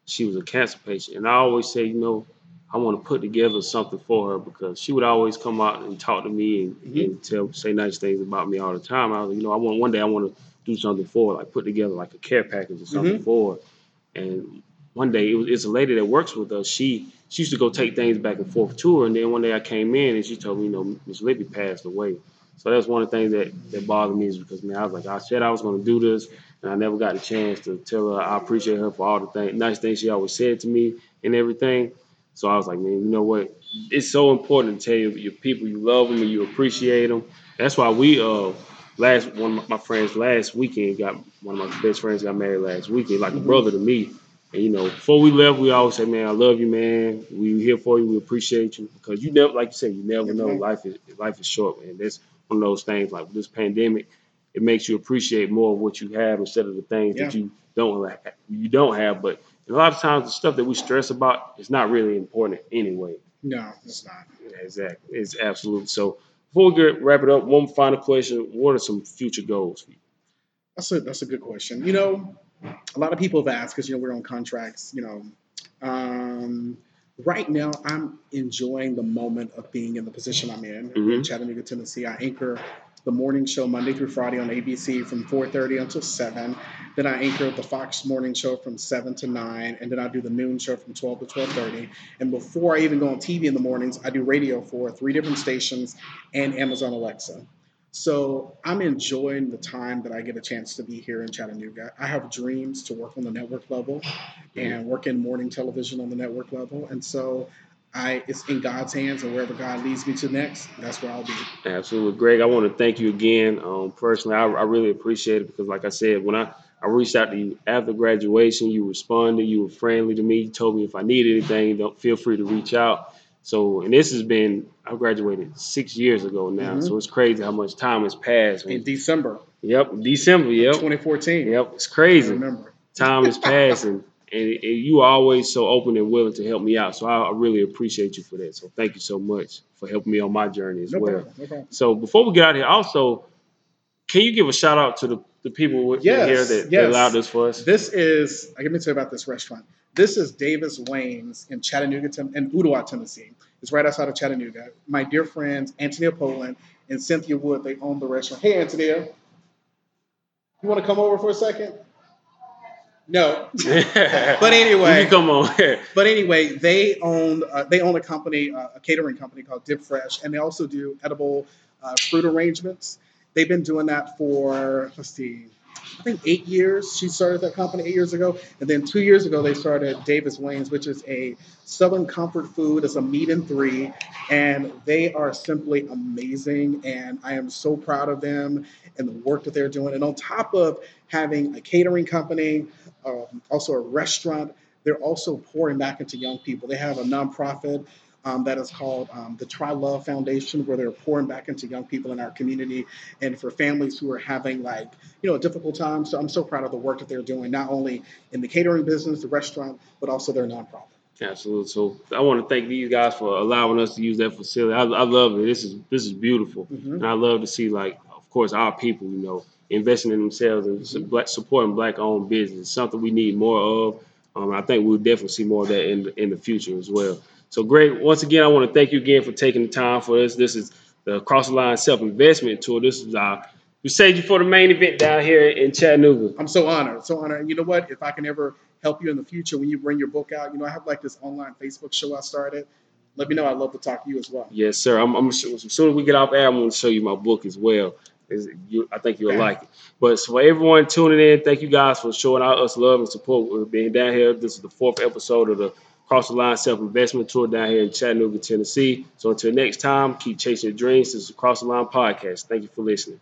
she was a cancer patient. And I always say, you know, I want to put together something for her because she would always come out and talk to me and, Mhm. and tell say nice things about me all the time. I was, you know, I want one day I want to do something for her, like put together like a care package or something for her. And one day it was, it's a lady that works with us. She she used to go take things back and forth to her. And then one day I came in and she told me, you know, Miss Libby passed away. So that's one of the things that, that bothered me is because man, I was like, I said I was going to do this, and I never got a chance to tell her I appreciate her for all the things, nice things she always said to me and everything. So I was like, man, you know what? It's so important to tell your, people you love them and you appreciate them. That's why we uh last one of my friends last weekend got one of my best friends got married last weekend, like a brother to me. And you know, before we left, we always say, "Man, I love you, man. We here for you. We appreciate you." Because you never, like you said, you never know. know. Life is life is short, man. That's one of those things. Like this pandemic, it makes you appreciate more of what you have instead of the things that you don't ha- you don't have. But a lot of times, the stuff that we stress about is not really important anyway. No, it's not. Yeah, exactly. It's absolutely so. Before we get wrap it up, one final question: What are some future goals for you? That's a that's a good question. You know, a lot of people have asked because you know we're on contracts. You know, um, right now I'm enjoying the moment of being in the position I'm in in Mhm. Chattanooga, Tennessee. I anchor the morning show Monday through Friday on ABC from 4:30 until 7. Then I anchor the Fox morning show from 7 to 9, and then I do the noon show from 12 to 12:30. And before I even go on TV in the mornings, I do radio for three different stations and Amazon Alexa. So I'm enjoying the time that I get a chance to be here in Chattanooga. I have dreams to work on the network level and work in morning television on the network level. And so I it's in God's hands and wherever God leads me to next, that's where I'll be. Absolutely, Greg. I want to thank you again. Um, personally, I, I really appreciate it because, like I said, when I, I reached out to you after graduation, you responded. You were friendly to me. You told me if I need anything, don't feel free to reach out. So, and this has been I graduated six years ago now, Mhm. so it's crazy how much time has passed. In December yep, December. Yep, 2014. yep. It's I crazy. remember. Time is passing. and, and, you are always so open and willing to help me out. So I, I really appreciate you for that. So thank you so much for helping me on my journey as No well. problem. No problem. So before we get out of here, also, can you give a shout out to the, the people with Yes, here that, that allowed this for us? This is, I let me tell you about this restaurant. This is Davis Wayne's in Chattanooga, in Ooltewah, Tennessee. It's right outside of Chattanooga. My dear friends, Antonia Poland and Cynthia Wood, they own the restaurant. Hey, Antonia, you want to come over for a second? No. but anyway. you come on. But anyway, they own uh, they own a company, uh, a catering company called Dip Fresh, and they also do edible uh, fruit arrangements. They've been doing that for let's see, I think eight years. She started that company eight years ago, and then two years ago they started Davis Wayne's, which is a Southern comfort food. It's a meat and three, and they are simply amazing. And I am so proud of them and the work that they're doing. And on top of having a catering company, um, also a restaurant, they're also pouring back into young people. They have a nonprofit um, that is called um, the Try Love Foundation, where they're pouring back into young people in our community and for families who are having like you know a difficult time. So I'm so proud of the work that they're doing, not only in the catering business, the restaurant, but also their nonprofit. Absolutely. So I want to thank these guys for allowing us to use that facility. I, I love it. This is this is beautiful, Mhm. and I love to see like, of course, our people, you know, investing in themselves and Mm-hmm. black, supporting black-owned business. It's something we need more of. Um, I think we'll definitely see more of that in in the future as well. So, Greg, once again, I want to thank you again for taking the time for us. This is the Cross the Line Self Investment Tour. This is our we saved you for the main event down here in Chattanooga. I'm so honored, so honored. And you know what? If I can ever help you in the future when you bring your book out, you know, I have like this online Facebook show I started. Let me know. I'd love to talk to you as well. Yes, sir. I'm, I'm sure, as soon as we get off air, I'm going to show you my book as well. You, I think you'll Okay. like it. But so for everyone tuning in, thank you guys for showing out us love and support. We're being down here. This is the fourth episode of the Cross the Line Self Investment Tour down here in Chattanooga, Tennessee. So until next time, keep chasing your dreams. This is Cross the Line Podcast. Thank you for listening.